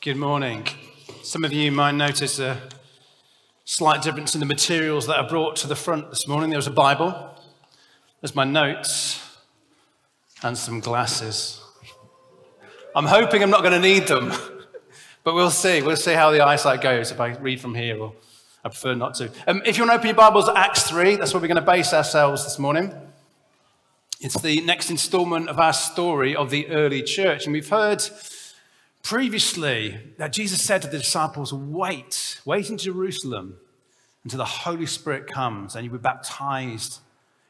Good morning. Some of you might notice a slight difference in the materials that I brought to the front this morning. There was a Bible, there's my notes, and some glasses. I'm hoping I'm not going to need them, but we'll see. We'll see how the eyesight goes if I read from here, or I prefer not to. Um, if you want to open your Bibles, Acts 3, that's where we're going to base ourselves this morning. It's the next installment of our story of the early church, and we've heard previously that Jesus said to the disciples, Wait, wait in Jerusalem until the Holy Spirit comes and you will be baptized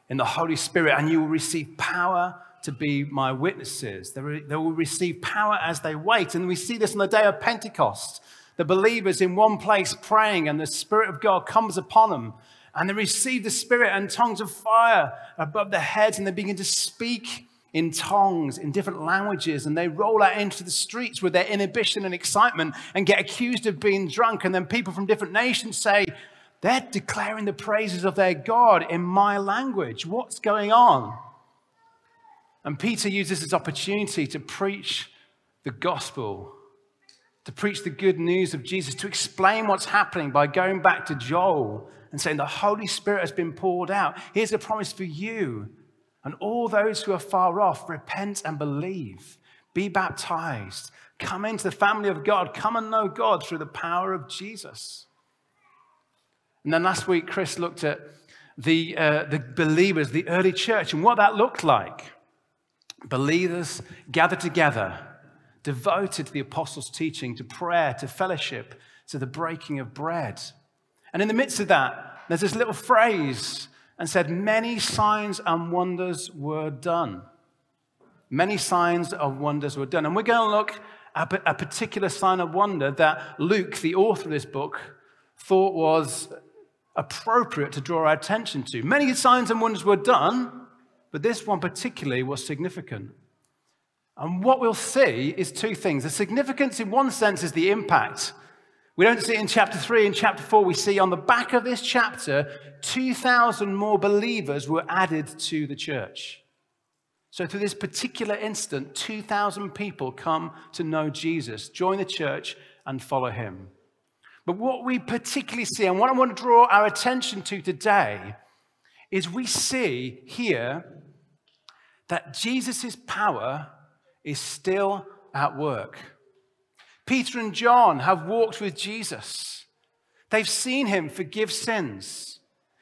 in the Holy Spirit and you will receive power to be my witnesses. They will receive power as they wait. And we see this on the day of Pentecost. The believers in one place praying, and the Spirit of God comes upon them. And they receive the Spirit and tongues of fire above their heads, and they begin to speak in tongues, in different languages, and they roll out into the streets with their inhibition and excitement and get accused of being drunk. And then people from different nations say, They're declaring the praises of their God in my language. What's going on? And Peter uses this opportunity to preach the gospel, to preach the good news of Jesus, to explain what's happening by going back to Joel and saying, The Holy Spirit has been poured out. Here's a promise for you and all those who are far off, repent and believe. Be baptized. Come into the family of God. Come and know God through the power of Jesus. And then last week, Chris looked at the, uh, the believers, the early church, and what that looked like. Believers gathered together, devoted to the apostles' teaching, to prayer, to fellowship, to the breaking of bread. And in the midst of that, there's this little phrase and said, Many signs and wonders were done. Many signs of wonders were done. And we're going to look at a particular sign of wonder that Luke, the author of this book, thought was appropriate to draw our attention to. Many signs and wonders were done, but this one particularly was significant. And what we'll see is two things. The significance, in one sense, is the impact we don't see it in chapter 3. In chapter 4, we see on the back of this chapter, 2,000 more believers were added to the church. So, through this particular instant, 2,000 people come to know Jesus, join the church, and follow him. But what we particularly see, and what I want to draw our attention to today, is we see here that Jesus' power is still at work. Peter and John have walked with Jesus. They've seen him forgive sins,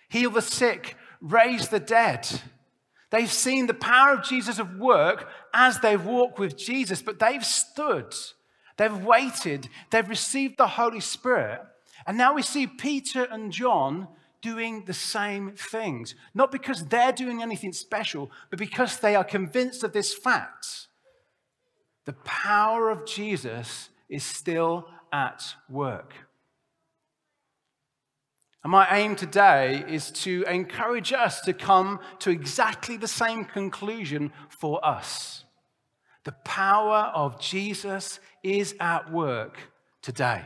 heal the sick, raise the dead. They've seen the power of Jesus of work as they've walked with Jesus, but they've stood, they've waited, they've received the Holy Spirit. And now we see Peter and John doing the same things. Not because they're doing anything special, but because they are convinced of this fact. The power of Jesus is still at work. And my aim today is to encourage us to come to exactly the same conclusion for us. The power of Jesus is at work today.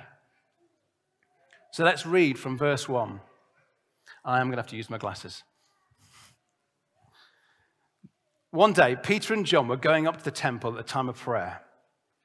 So let's read from verse 1. I am going to have to use my glasses. One day, Peter and John were going up to the temple at the time of prayer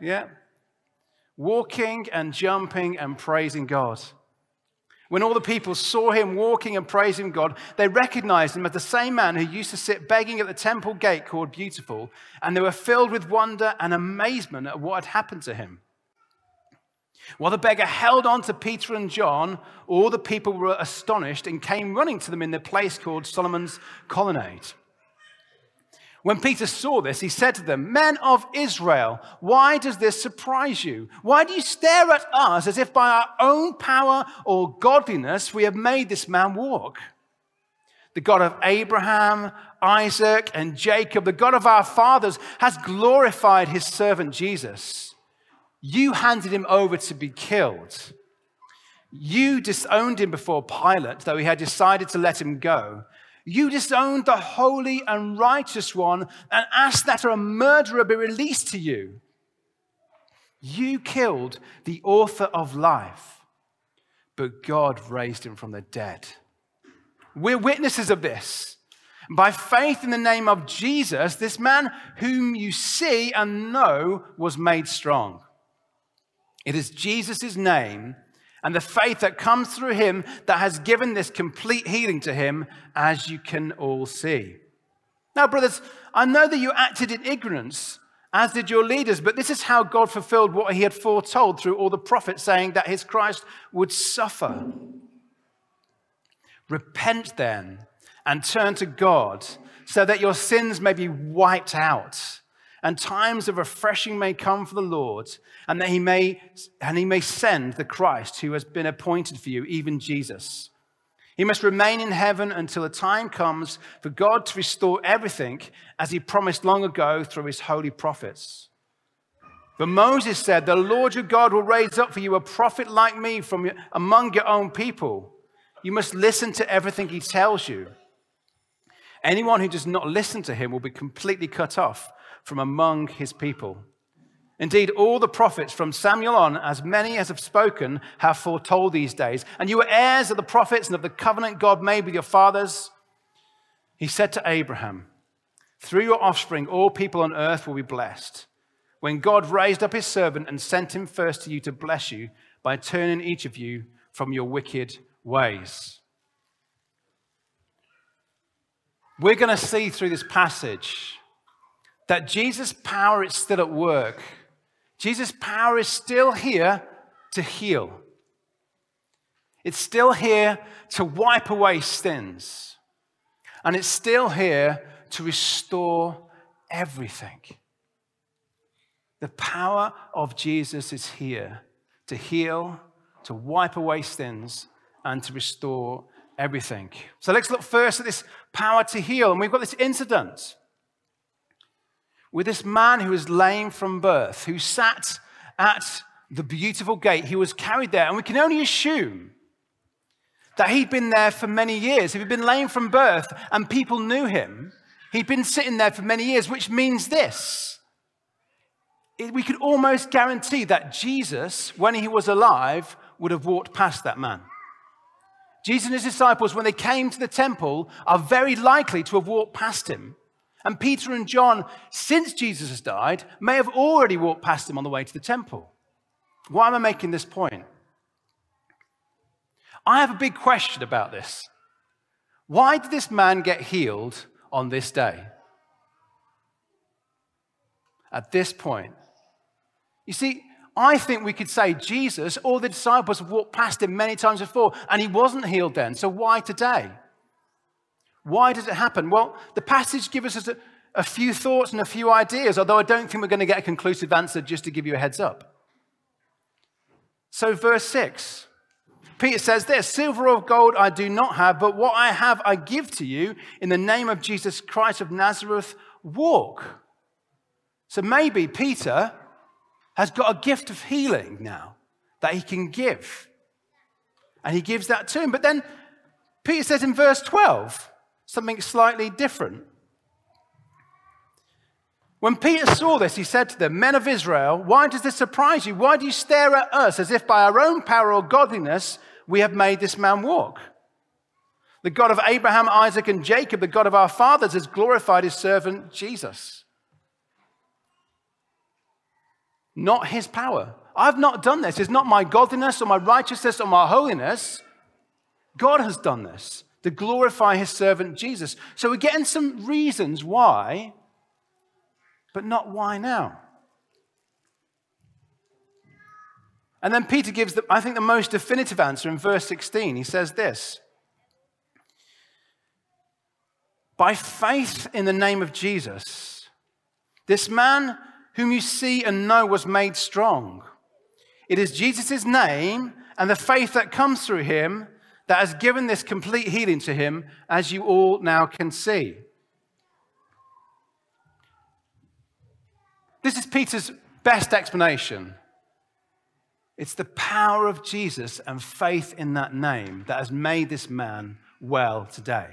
Yeah? Walking and jumping and praising God. When all the people saw him walking and praising God, they recognized him as the same man who used to sit begging at the temple gate called Beautiful, and they were filled with wonder and amazement at what had happened to him. While the beggar held on to Peter and John, all the people were astonished and came running to them in the place called Solomon's Colonnade. When Peter saw this, he said to them, Men of Israel, why does this surprise you? Why do you stare at us as if by our own power or godliness we have made this man walk? The God of Abraham, Isaac, and Jacob, the God of our fathers, has glorified his servant Jesus. You handed him over to be killed. You disowned him before Pilate, though he had decided to let him go. You disowned the holy and righteous one and asked that a murderer be released to you. You killed the author of life, but God raised him from the dead. We're witnesses of this. By faith in the name of Jesus, this man whom you see and know was made strong. It is Jesus' name and the faith that comes through him that has given this complete healing to him, as you can all see. Now, brothers, I know that you acted in ignorance, as did your leaders, but this is how God fulfilled what he had foretold through all the prophets, saying that his Christ would suffer. Repent then and turn to God so that your sins may be wiped out and times of refreshing may come for the Lord, and that he may, and he may send the Christ who has been appointed for you, even Jesus. He must remain in heaven until the time comes for God to restore everything as he promised long ago through his holy prophets. But Moses said, The Lord your God will raise up for you a prophet like me from among your own people. You must listen to everything he tells you. Anyone who does not listen to him will be completely cut off from among his people. Indeed, all the prophets from Samuel on, as many as have spoken, have foretold these days. And you are heirs of the prophets and of the covenant God made with your fathers. He said to Abraham, Through your offspring, all people on earth will be blessed. When God raised up his servant and sent him first to you to bless you by turning each of you from your wicked ways. We're going to see through this passage that Jesus' power is still at work. Jesus' power is still here to heal. It's still here to wipe away sins. And it's still here to restore everything. The power of Jesus is here to heal, to wipe away sins, and to restore everything. So let's look first at this power to heal. And we've got this incident with this man who was lame from birth, who sat at the beautiful gate. He was carried there, and we can only assume that he'd been there for many years. If he'd been lame from birth and people knew him, he'd been sitting there for many years, which means this. We could almost guarantee that Jesus, when he was alive, would have walked past that man. Jesus and his disciples, when they came to the temple, are very likely to have walked past him and Peter and John, since Jesus has died, may have already walked past him on the way to the temple. Why am I making this point? I have a big question about this. Why did this man get healed on this day? At this point. You see, I think we could say Jesus or the disciples have walked past him many times before and he wasn't healed then. So why today? Why does it happen? Well, the passage gives us a, a few thoughts and a few ideas, although I don't think we're going to get a conclusive answer just to give you a heads up. So, verse 6. Peter says this Silver or gold I do not have, but what I have I give to you. In the name of Jesus Christ of Nazareth, walk. So maybe Peter has got a gift of healing now that he can give. And he gives that to him. But then Peter says in verse 12, something slightly different. When Peter saw this, he said to them, Men of Israel, why does this surprise you? Why do you stare at us as if by our own power or godliness we have made this man walk? The God of Abraham, Isaac, and Jacob, the God of our fathers, has glorified his servant Jesus. Not his power. I've not done this. It's not my godliness or my righteousness or my holiness. God has done this to glorify his servant Jesus. So we're getting some reasons why, but not why now. And then Peter gives, the, I think, the most definitive answer in verse 16. He says this By faith in the name of Jesus, this man whom you see and know was made strong. It is Jesus' name and the faith that comes through him that has given this complete healing to him, as you all now can see. This is Peter's best explanation. It's the power of Jesus and faith in that name that has made this man well today.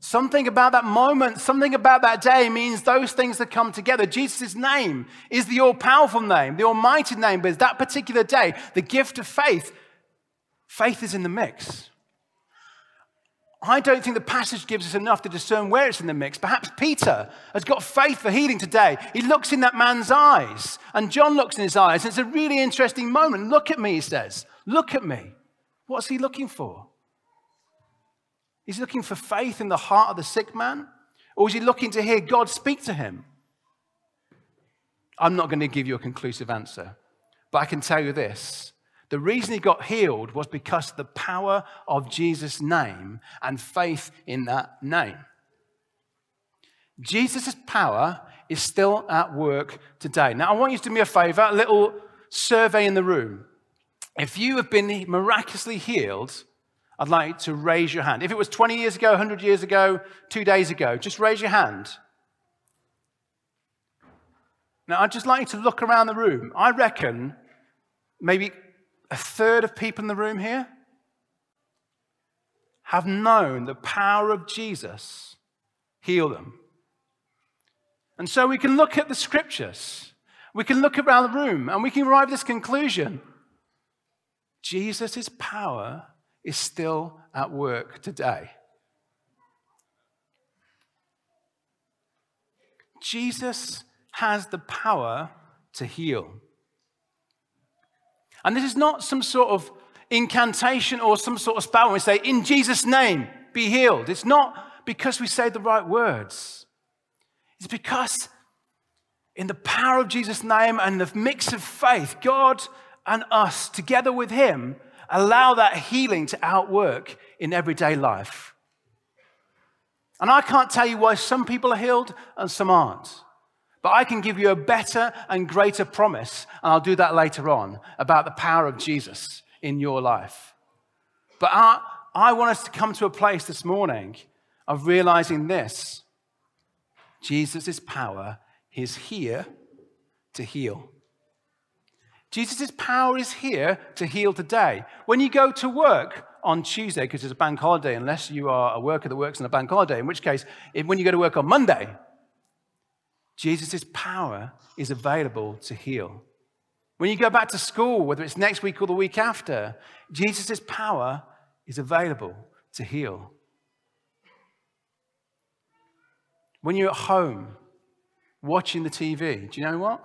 Something about that moment, something about that day means those things that come together. Jesus' name is the all powerful name, the almighty name, but that particular day, the gift of faith, faith is in the mix. I don't think the passage gives us enough to discern where it's in the mix. Perhaps Peter has got faith for healing today. He looks in that man's eyes, and John looks in his eyes. And it's a really interesting moment. Look at me, he says. Look at me. What's he looking for? He's looking for faith in the heart of the sick man? Or is he looking to hear God speak to him? I'm not going to give you a conclusive answer, but I can tell you this. The reason he got healed was because of the power of Jesus' name and faith in that name. Jesus' power is still at work today. Now, I want you to do me a favor, a little survey in the room. If you have been miraculously healed, I'd like to raise your hand. If it was 20 years ago, 100 years ago, two days ago, just raise your hand. Now, I'd just like you to look around the room. I reckon maybe a third of people in the room here have known the power of Jesus heal them. And so we can look at the scriptures, we can look around the room, and we can arrive at this conclusion Jesus' power is still at work today. Jesus has the power to heal. And this is not some sort of incantation or some sort of spell we say, in Jesus' name, be healed. It's not because we say the right words. It's because in the power of Jesus' name and the mix of faith, God and us, together with Him, allow that healing to outwork in everyday life. And I can't tell you why some people are healed and some aren't. But I can give you a better and greater promise, and I'll do that later on, about the power of Jesus in your life. But I, I want us to come to a place this morning of realizing this Jesus' power is here to heal. Jesus' power is here to heal today. When you go to work on Tuesday, because it's a bank holiday, unless you are a worker that works on a bank holiday, in which case, when you go to work on Monday, Jesus' power is available to heal. When you go back to school, whether it's next week or the week after, Jesus' power is available to heal. When you're at home watching the TV, do you know what?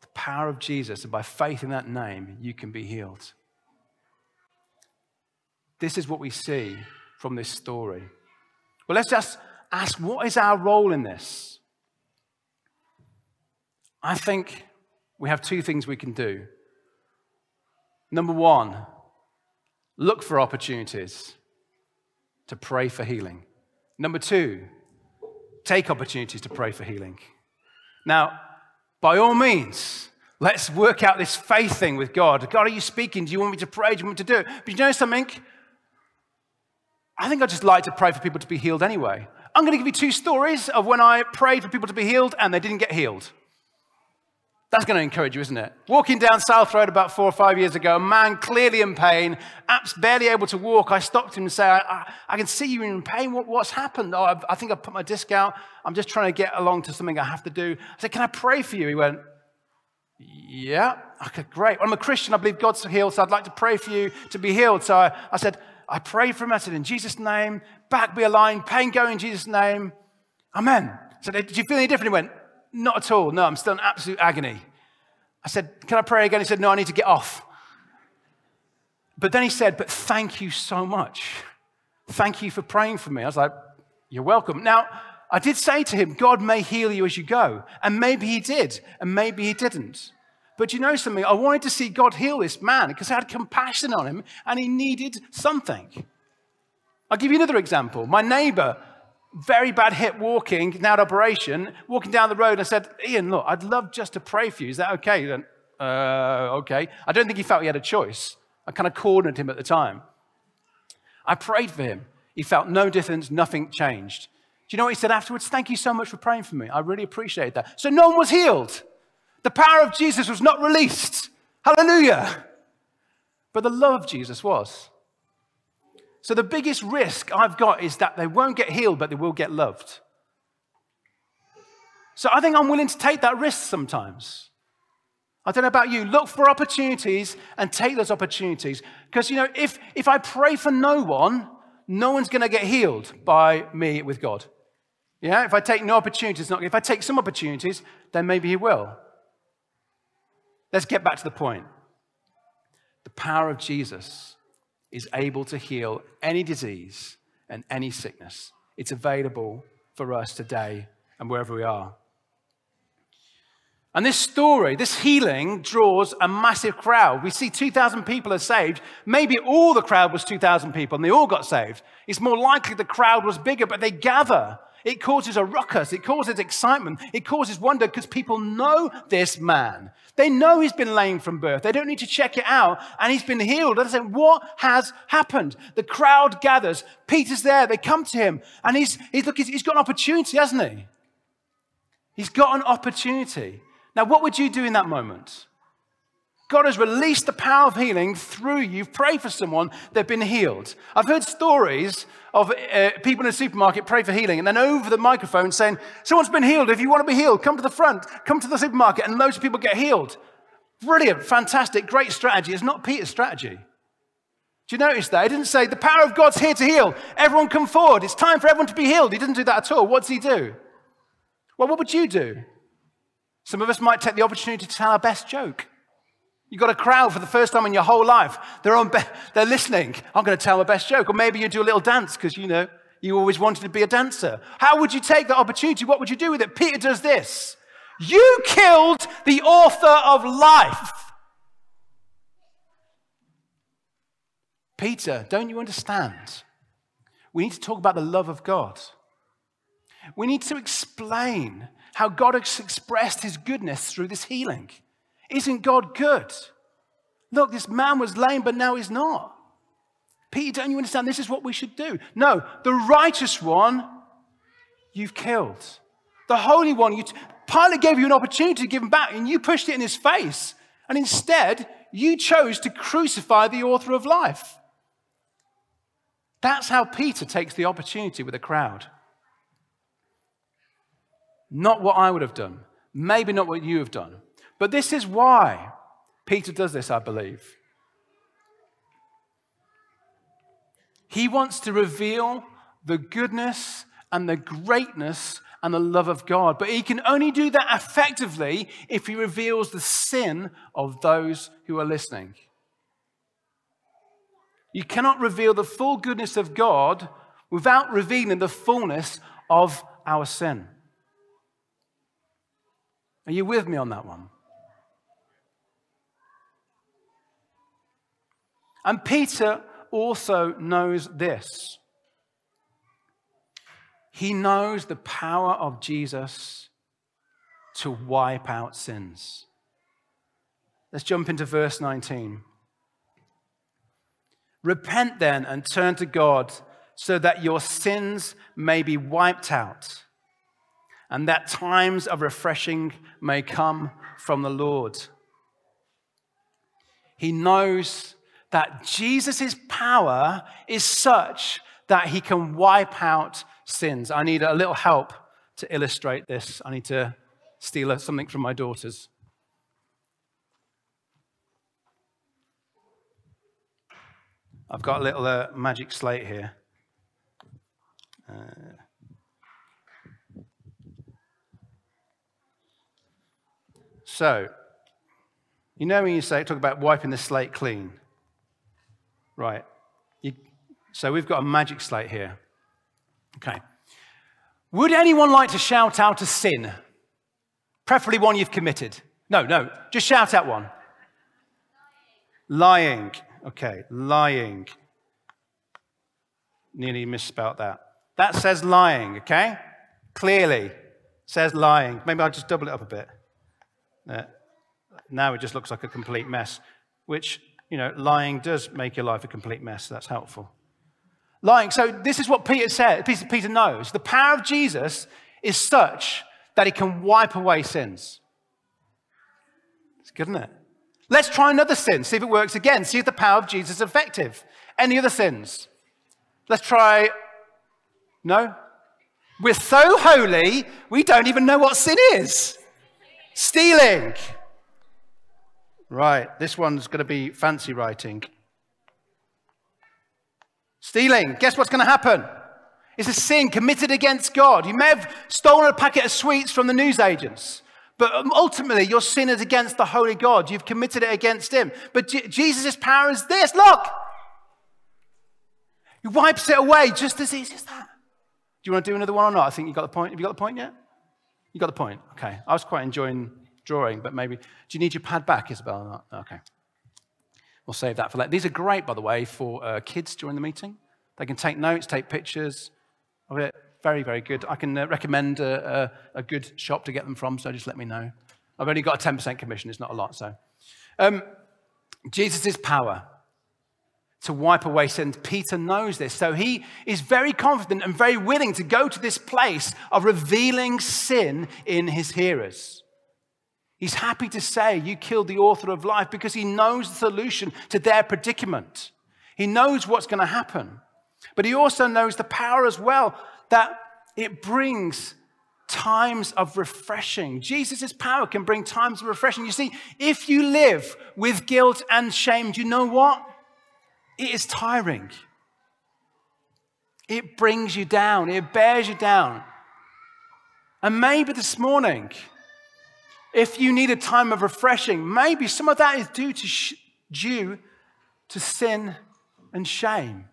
The power of Jesus, and by faith in that name, you can be healed. This is what we see from this story. Well, let's just ask what is our role in this? I think we have two things we can do. Number one, look for opportunities to pray for healing. Number two, take opportunities to pray for healing. Now, by all means, let's work out this faith thing with God. God, are you speaking? Do you want me to pray? Do you want me to do it? But you know something? I think I just like to pray for people to be healed anyway. I'm going to give you two stories of when I prayed for people to be healed and they didn't get healed. That's going to encourage you, isn't it? Walking down South Road about four or five years ago, a man clearly in pain, apps barely able to walk. I stopped him and said, I, I, I can see you're in pain. What, what's happened? Oh, I've, I think I put my disc out. I'm just trying to get along to something I have to do. I said, Can I pray for you? He went, Yeah. Okay, great. Well, I'm a Christian. I believe God's healed, so I'd like to pray for you to be healed. So I, I said, I prayed for. I said, In Jesus' name, back be aligned, pain go in Jesus' name. Amen. So Did you feel any different? He went, Not at all. No, I'm still in absolute agony. I said, Can I pray again? He said, No, I need to get off. But then he said, But thank you so much. Thank you for praying for me. I was like, You're welcome. Now, I did say to him, God may heal you as you go. And maybe he did, and maybe he didn't. But you know something? I wanted to see God heal this man because I had compassion on him and he needed something. I'll give you another example. My neighbor, very bad hip walking, now at operation, walking down the road, I said, Ian, look, I'd love just to pray for you. Is that okay? Then, uh, okay. I don't think he felt he had a choice. I kind of cornered him at the time. I prayed for him. He felt no difference, nothing changed. Do you know what he said afterwards? Thank you so much for praying for me. I really appreciate that. So no one was healed. The power of Jesus was not released. Hallelujah. But the love of Jesus was. So the biggest risk I've got is that they won't get healed, but they will get loved. So I think I'm willing to take that risk sometimes. I don't know about you. Look for opportunities and take those opportunities. Because, you know, if, if I pray for no one, no one's going to get healed by me with God. Yeah, if I take no opportunities, not, if I take some opportunities, then maybe He will. Let's get back to the point. The power of Jesus is able to heal any disease and any sickness. It's available for us today and wherever we are. And this story, this healing, draws a massive crowd. We see 2,000 people are saved. Maybe all the crowd was 2,000 people and they all got saved. It's more likely the crowd was bigger, but they gather. It causes a ruckus. It causes excitement. It causes wonder because people know this man. They know he's been lame from birth. They don't need to check it out. And he's been healed. And they say, What has happened? The crowd gathers. Peter's there. They come to him. And he's, he's look, he's got an opportunity, hasn't he? He's got an opportunity. Now, what would you do in that moment? God has released the power of healing through you. Pray for someone, they've been healed. I've heard stories of uh, people in a supermarket pray for healing and then over the microphone saying, Someone's been healed. If you want to be healed, come to the front, come to the supermarket, and loads of people get healed. Brilliant, fantastic, great strategy. It's not Peter's strategy. Do you notice that? He didn't say, The power of God's here to heal. Everyone come forward. It's time for everyone to be healed. He didn't do that at all. What does he do? Well, what would you do? Some of us might take the opportunity to tell our best joke. You've got a crowd for the first time in your whole life. They're, on be- they're listening. I'm going to tell my best joke. Or maybe you do a little dance because, you know, you always wanted to be a dancer. How would you take that opportunity? What would you do with it? Peter does this. You killed the author of life. Peter, don't you understand? We need to talk about the love of God. We need to explain how God has expressed his goodness through this healing. Isn't God good? Look, this man was lame, but now he's not. Peter, don't you understand? This is what we should do. No, the righteous one you've killed. The holy one, you t- Pilate gave you an opportunity to give him back, and you pushed it in his face. And instead, you chose to crucify the author of life. That's how Peter takes the opportunity with a crowd. Not what I would have done. Maybe not what you have done. But this is why Peter does this, I believe. He wants to reveal the goodness and the greatness and the love of God. But he can only do that effectively if he reveals the sin of those who are listening. You cannot reveal the full goodness of God without revealing the fullness of our sin. Are you with me on that one? And Peter also knows this. He knows the power of Jesus to wipe out sins. Let's jump into verse 19. Repent then and turn to God so that your sins may be wiped out and that times of refreshing may come from the Lord. He knows that Jesus' power is such that he can wipe out sins. I need a little help to illustrate this. I need to steal something from my daughters. I've got a little uh, magic slate here. Uh, So, you know when you say, talk about wiping the slate clean? Right. You, so we've got a magic slate here. Okay. Would anyone like to shout out a sin? Preferably one you've committed. No, no, just shout out one. Lying. Okay, lying. Nearly misspelt that. That says lying, okay? Clearly says lying. Maybe I'll just double it up a bit. Uh, now it just looks like a complete mess, which, you know, lying does make your life a complete mess. That's helpful lying. So, this is what Peter said. Peter knows. The power of Jesus is such that he can wipe away sins. It's good, isn't it? Let's try another sin, see if it works again, see if the power of Jesus is effective. Any other sins? Let's try. No? We're so holy, we don't even know what sin is. Stealing. Right, this one's going to be fancy writing. Stealing, guess what's going to happen? It's a sin committed against God. You may have stolen a packet of sweets from the newsagents, but um, ultimately your sin is against the holy God. You've committed it against Him. But Je- Jesus' power is this look! He wipes it away just as easy as that. Do you want to do another one or not? I think you got the point. Have you got the point yet? You got the point. Okay. I was quite enjoying drawing, but maybe. Do you need your pad back, Isabel? Okay. We'll save that for later. These are great, by the way, for uh, kids during the meeting. They can take notes, take pictures of it. Very, very good. I can uh, recommend a, a, a, good shop to get them from, so just let me know. I've only got a 10% commission, it's not a lot, so. Um, Jesus' power to wipe away sins. Peter knows this. So he is very confident and very willing to go to this place of revealing sin in his hearers. He's happy to say, You killed the author of life because he knows the solution to their predicament. He knows what's going to happen. But he also knows the power as well that it brings times of refreshing. Jesus' power can bring times of refreshing. You see, if you live with guilt and shame, do you know what? It is tiring. It brings you down, it bears you down. And maybe this morning, if you need a time of refreshing, maybe some of that is due to, sh- due to sin and shame.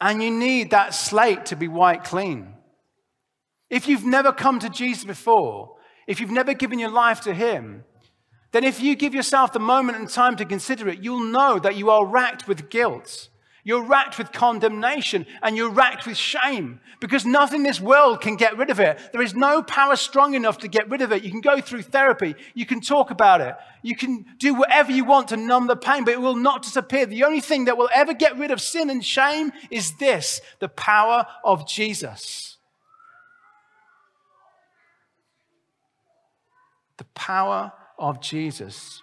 And you need that slate to be white clean. If you've never come to Jesus before, if you've never given your life to Him, then if you give yourself the moment and time to consider it, you'll know that you are racked with guilt. You're racked with condemnation and you're racked with shame because nothing in this world can get rid of it. There is no power strong enough to get rid of it. You can go through therapy, you can talk about it, you can do whatever you want to numb the pain, but it will not disappear. The only thing that will ever get rid of sin and shame is this the power of Jesus. The power of Jesus.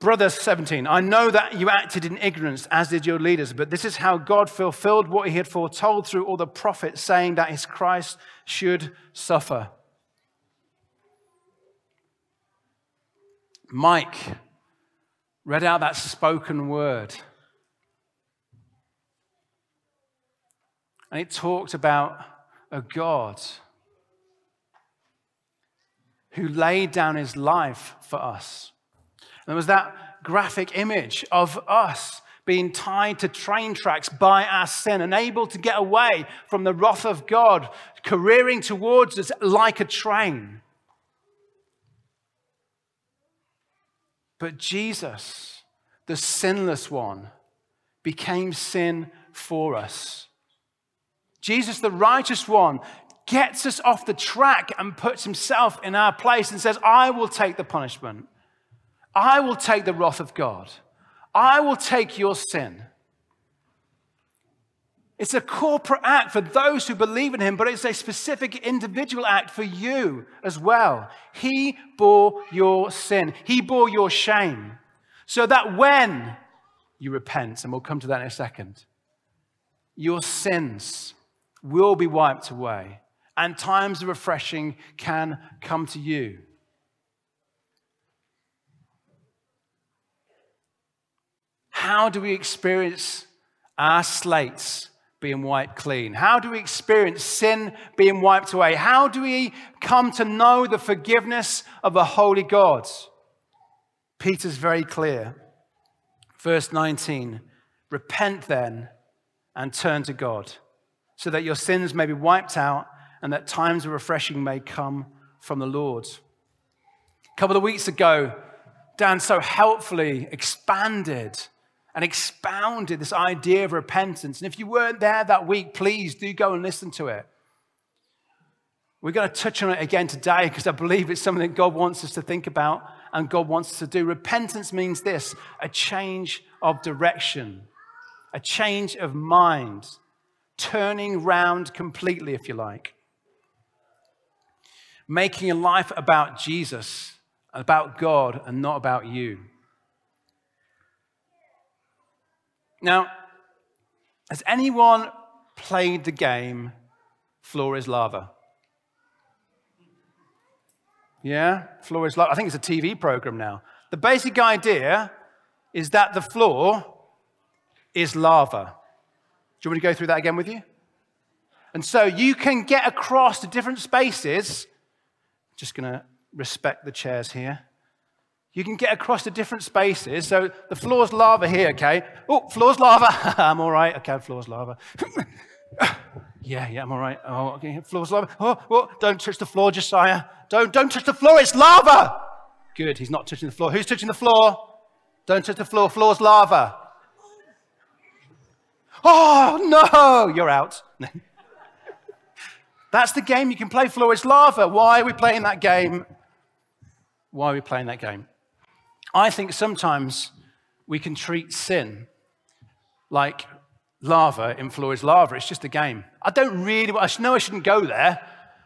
Brothers 17, I know that you acted in ignorance, as did your leaders, but this is how God fulfilled what he had foretold through all the prophets, saying that his Christ should suffer. Mike read out that spoken word. And it talked about a God who laid down his life for us. There was that graphic image of us being tied to train tracks by our sin, unable to get away from the wrath of God, careering towards us like a train. But Jesus, the sinless one, became sin for us. Jesus, the righteous one, gets us off the track and puts himself in our place and says, I will take the punishment. I will take the wrath of God. I will take your sin. It's a corporate act for those who believe in him, but it's a specific individual act for you as well. He bore your sin, he bore your shame, so that when you repent, and we'll come to that in a second, your sins will be wiped away, and times of refreshing can come to you. How do we experience our slates being wiped clean? How do we experience sin being wiped away? How do we come to know the forgiveness of a holy God? Peter's very clear. Verse 19 Repent then and turn to God, so that your sins may be wiped out and that times of refreshing may come from the Lord. A couple of weeks ago, Dan so helpfully expanded and expounded this idea of repentance. And if you weren't there that week, please do go and listen to it. We're going to touch on it again today because I believe it's something that God wants us to think about and God wants us to do. Repentance means this a change of direction, a change of mind, turning round completely, if you like. Making a life about Jesus, about God, and not about you. Now, has anyone played the game Floor is Lava? Yeah, Floor is Lava. I think it's a TV program now. The basic idea is that the floor is lava. Do you want me to go through that again with you? And so you can get across the different spaces. Just going to respect the chairs here. You can get across the different spaces. So the floor's lava here, okay? Oh, floor's lava. I'm all right. Okay, floor's lava. yeah, yeah, I'm all right. Oh, okay, floor's lava. Oh, oh, don't touch the floor, Josiah. Don't, don't touch the floor. It's lava. Good, he's not touching the floor. Who's touching the floor? Don't touch the floor. Floor's lava. Oh, no, you're out. That's the game you can play. Floor is lava. Why are we playing that game? Why are we playing that game? I think sometimes we can treat sin like lava in floor is lava. It's just a game. I don't really, I know I shouldn't go there,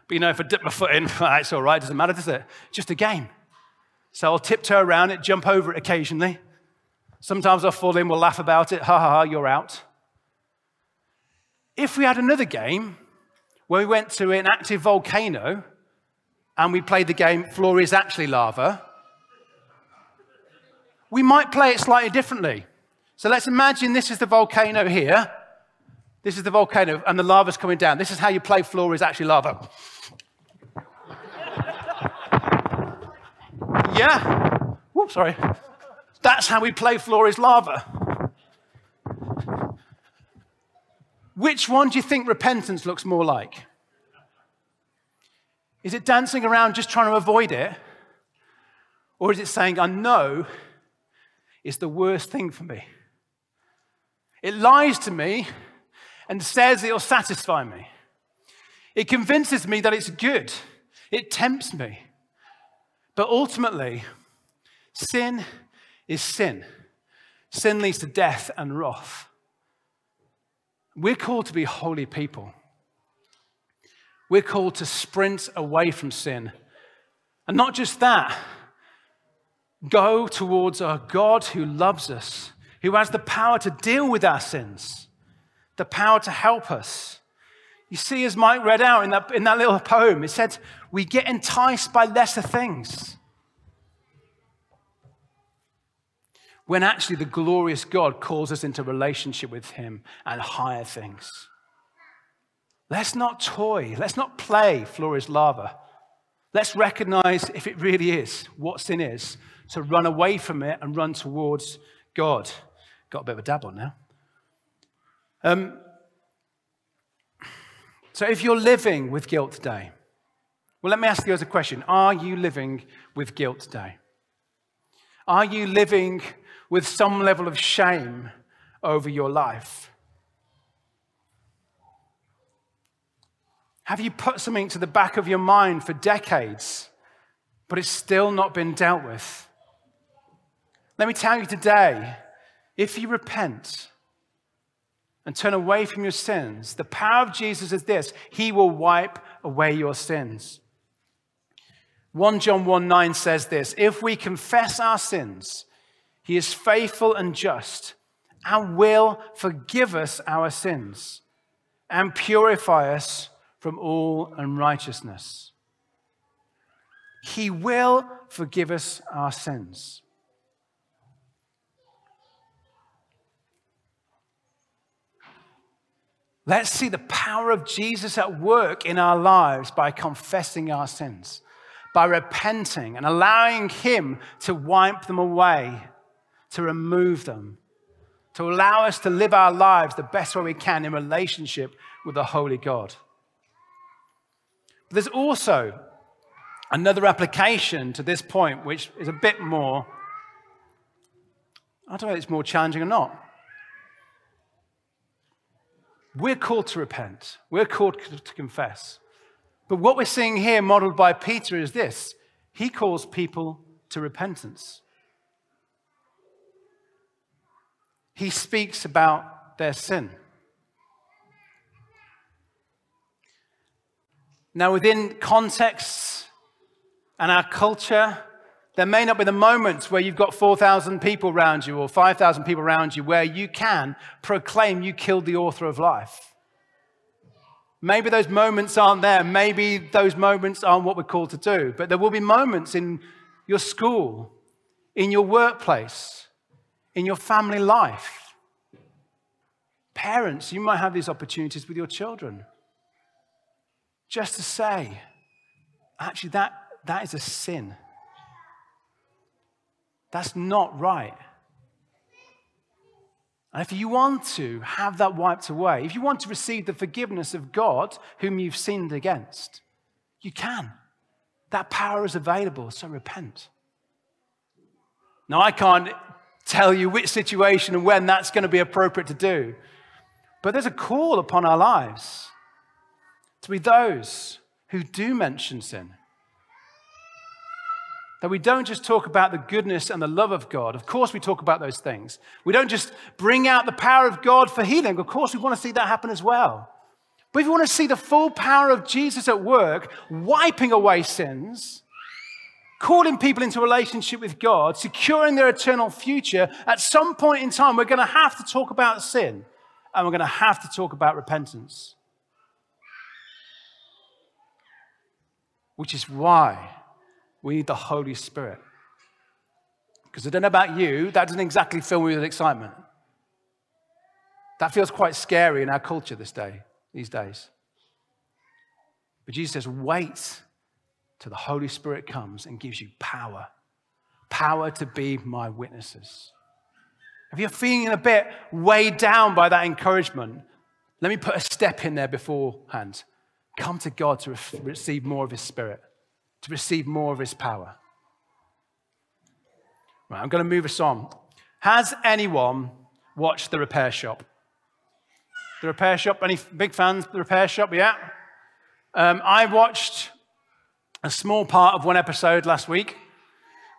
but you know, if I dip my foot in, ah, it's all right, doesn't matter, does it? It's Just a game. So I'll tiptoe around it, jump over it occasionally. Sometimes I'll fall in, we'll laugh about it, ha ha ha, you're out. If we had another game where we went to an active volcano and we played the game Floor is actually lava, we might play it slightly differently. So let's imagine this is the volcano here. This is the volcano, and the lava's coming down. This is how you play floor is actually lava. yeah. Whoops, sorry. That's how we play floor is lava. Which one do you think repentance looks more like? Is it dancing around just trying to avoid it? Or is it saying, I know is the worst thing for me. It lies to me and says it'll satisfy me. It convinces me that it's good. It tempts me. But ultimately, sin is sin. Sin leads to death and wrath. We're called to be holy people. We're called to sprint away from sin. And not just that, go towards our God who loves us, who has the power to deal with our sins, the power to help us. You see, as Mike read out in that, in that little poem, it said, We get enticed by lesser things. When actually the glorious God calls us into relationship with Him and higher things. Let's not toy, let's not play floor is lava. Let's recognize if it really is what sin is, to run away from it and run towards God. Got a bit of a dab on now. Um, so, if you're living with guilt today, well, let me ask you as a question Are you living with guilt today? Are you living with some level of shame over your life? Have you put something to the back of your mind for decades, but it's still not been dealt with? Let me tell you today if you repent and turn away from your sins, the power of Jesus is this He will wipe away your sins. 1 John 1 9 says this If we confess our sins, He is faithful and just and will forgive us our sins and purify us from all unrighteousness. He will forgive us our sins. Let's see the power of Jesus at work in our lives by confessing our sins, by repenting and allowing Him to wipe them away, to remove them, to allow us to live our lives the best way we can in relationship with the Holy God. But there's also another application to this point, which is a bit more, I don't know if it's more challenging or not. We're called to repent, we're called to confess. But what we're seeing here, modeled by Peter, is this he calls people to repentance. He speaks about their sin. Now, within contexts and our culture, there may not be the moments where you've got 4,000 people around you or 5,000 people around you where you can proclaim you killed the author of life. Maybe those moments aren't there. Maybe those moments aren't what we're called to do. But there will be moments in your school, in your workplace, in your family life. Parents, you might have these opportunities with your children. Just to say, actually, that, that is a sin. That's not right. And if you want to have that wiped away, if you want to receive the forgiveness of God whom you've sinned against, you can. That power is available, so repent. Now, I can't tell you which situation and when that's going to be appropriate to do, but there's a call upon our lives to be those who do mention sin, that we don't just talk about the goodness and the love of God. Of course, we talk about those things. We don't just bring out the power of God for healing. Of course, we want to see that happen as well. But if you want to see the full power of Jesus at work, wiping away sins, calling people into relationship with God, securing their eternal future, at some point in time, we're going to have to talk about sin and we're going to have to talk about repentance. Which is why we need the Holy Spirit. Because I don't know about you, that doesn't exactly fill me with excitement. That feels quite scary in our culture this day, these days. But Jesus says, wait till the Holy Spirit comes and gives you power. Power to be my witnesses. If you're feeling a bit weighed down by that encouragement, let me put a step in there beforehand. Come to God to receive more of His Spirit to receive more of his power. Right, I'm going to move us on. Has anyone watched The Repair Shop? The Repair Shop, any big fans of The Repair Shop? Yeah. Um, I watched a small part of one episode last week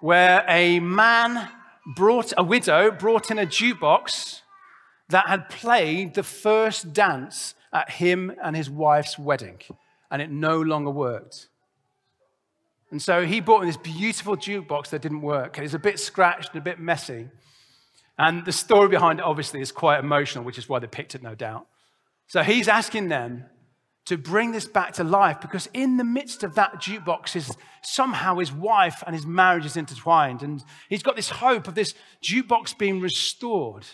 where a man brought, a widow brought in a jukebox that had played the first dance at him and his wife's wedding, and it no longer worked. And so he bought this beautiful jukebox that didn't work. It was a bit scratched and a bit messy. And the story behind it, obviously, is quite emotional, which is why they picked it, no doubt. So he's asking them to bring this back to life because in the midst of that jukebox is somehow his wife and his marriage is intertwined. And he's got this hope of this jukebox being restored.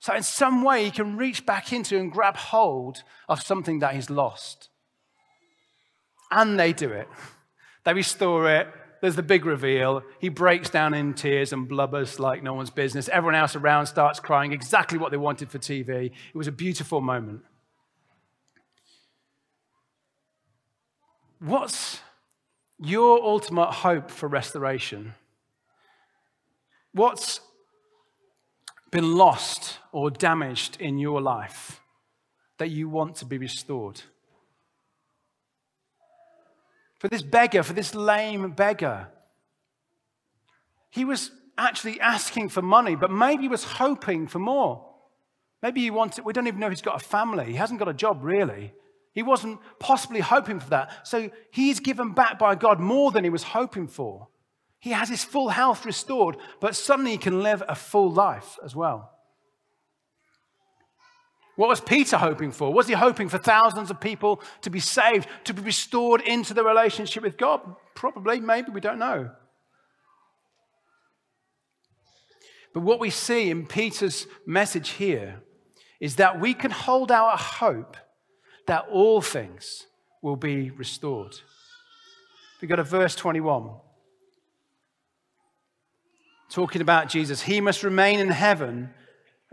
So in some way he can reach back into and grab hold of something that he's lost. And they do it. They restore it. There's the big reveal. He breaks down in tears and blubbers like no one's business. Everyone else around starts crying exactly what they wanted for TV. It was a beautiful moment. What's your ultimate hope for restoration? What's been lost or damaged in your life that you want to be restored? For this beggar, for this lame beggar. He was actually asking for money, but maybe he was hoping for more. Maybe he wanted, we don't even know if he's got a family. He hasn't got a job, really. He wasn't possibly hoping for that. So he's given back by God more than he was hoping for. He has his full health restored, but suddenly he can live a full life as well. What was Peter hoping for? Was he hoping for thousands of people to be saved, to be restored into the relationship with God? Probably, maybe, we don't know. But what we see in Peter's message here is that we can hold our hope that all things will be restored. We go to verse 21. Talking about Jesus, he must remain in heaven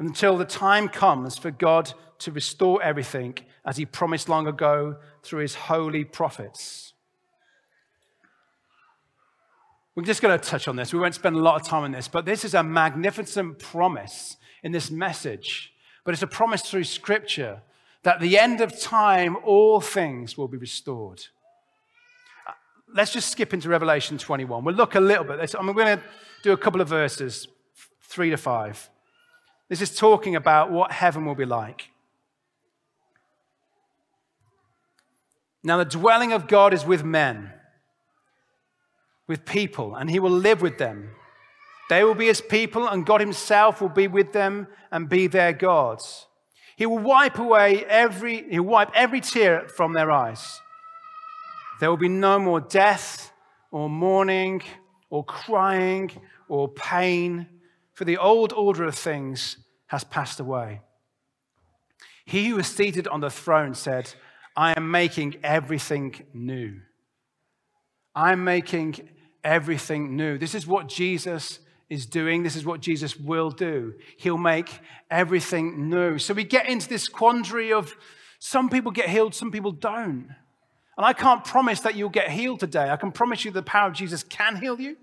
until the time comes for God to restore everything as he promised long ago through his holy prophets. We're just going to touch on this. We won't spend a lot of time on this, but this is a magnificent promise in this message. But it's a promise through Scripture that at the end of time, all things will be restored. Let's just skip into Revelation 21. We'll look a little bit. I mean, we're going to do a couple of verses, three to five. This is talking about what heaven will be like. Now, the dwelling of God is with men with people, and he will live with them. They will be his people, and God himself will be with them and be their God. He will wipe away every, he will wipe every tear from their eyes. There will be no more death or mourning or crying or pain, for the old order of things has passed away. He who was seated on the throne said, I am making everything new. I'm making everything new. This is what Jesus is doing. This is what Jesus will do. He'll make everything new. So we get into this quandary of some people get healed, some people don't. And I can't promise that you'll get healed today. I can promise you the power of Jesus can heal you.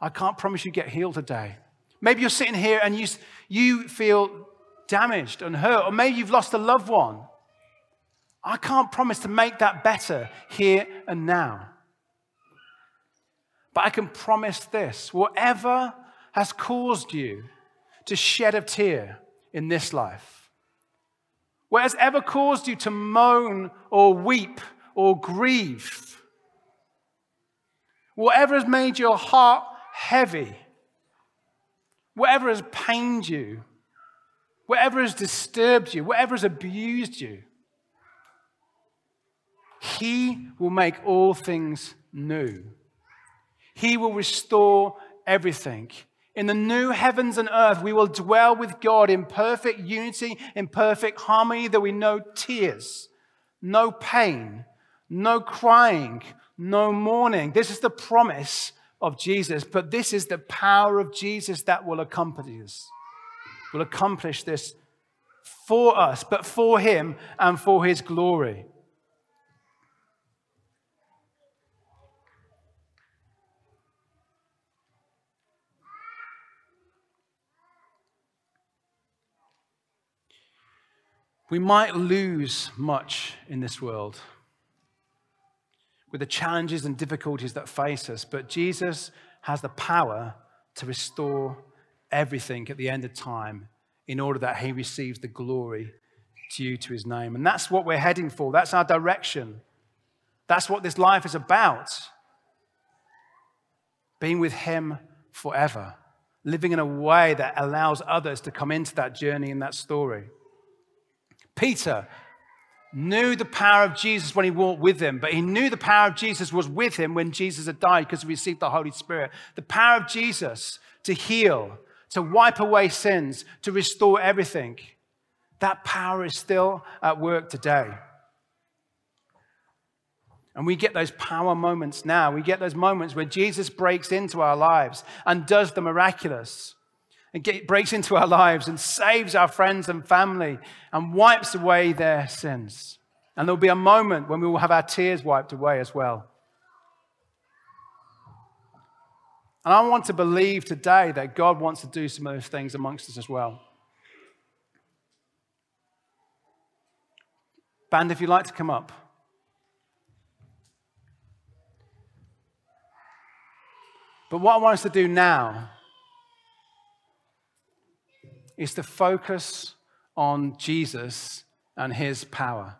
I can't promise you get healed today. Maybe you're sitting here and you, you feel damaged and hurt, or maybe you've lost a loved one. I can't promise to make that better here and now. But I can promise this whatever has caused you to shed a tear in this life, what has ever caused you to moan or weep or grieve, whatever has made your heart heavy, whatever has pained you, whatever has disturbed you, whatever has abused you, He will make all things new. He will restore everything. In the new heavens and earth, we will dwell with God in perfect unity, in perfect harmony, that we know tears, no pain, no crying, no mourning. This is the promise of Jesus, but this is the power of Jesus that will accompany us, will accomplish this for us, but for Him and for His glory. We might lose much in this world with the challenges and difficulties that face us, but Jesus has the power to restore everything at the end of time in order that he receives the glory due to his name. And that's what we're heading for. That's our direction. That's what this life is about. Being with him forever, living in a way that allows others to come into that journey and that story. Peter knew the power of Jesus when he walked with him, but he knew the power of Jesus was with him when Jesus had died because he received the Holy Spirit. The power of Jesus to heal, to wipe away sins, to restore everything. That power is still at work today. And we get those power moments now. We get those moments where Jesus breaks into our lives and does the miraculous and get, breaks into our lives and saves our friends and family and wipes away their sins. And there'll be a moment when we will have our tears wiped away as well. And I want to believe today that God wants to do some of those things amongst us as well. Band, if you'd like to come up. But what I want us to do now is to focus on Jesus and his power.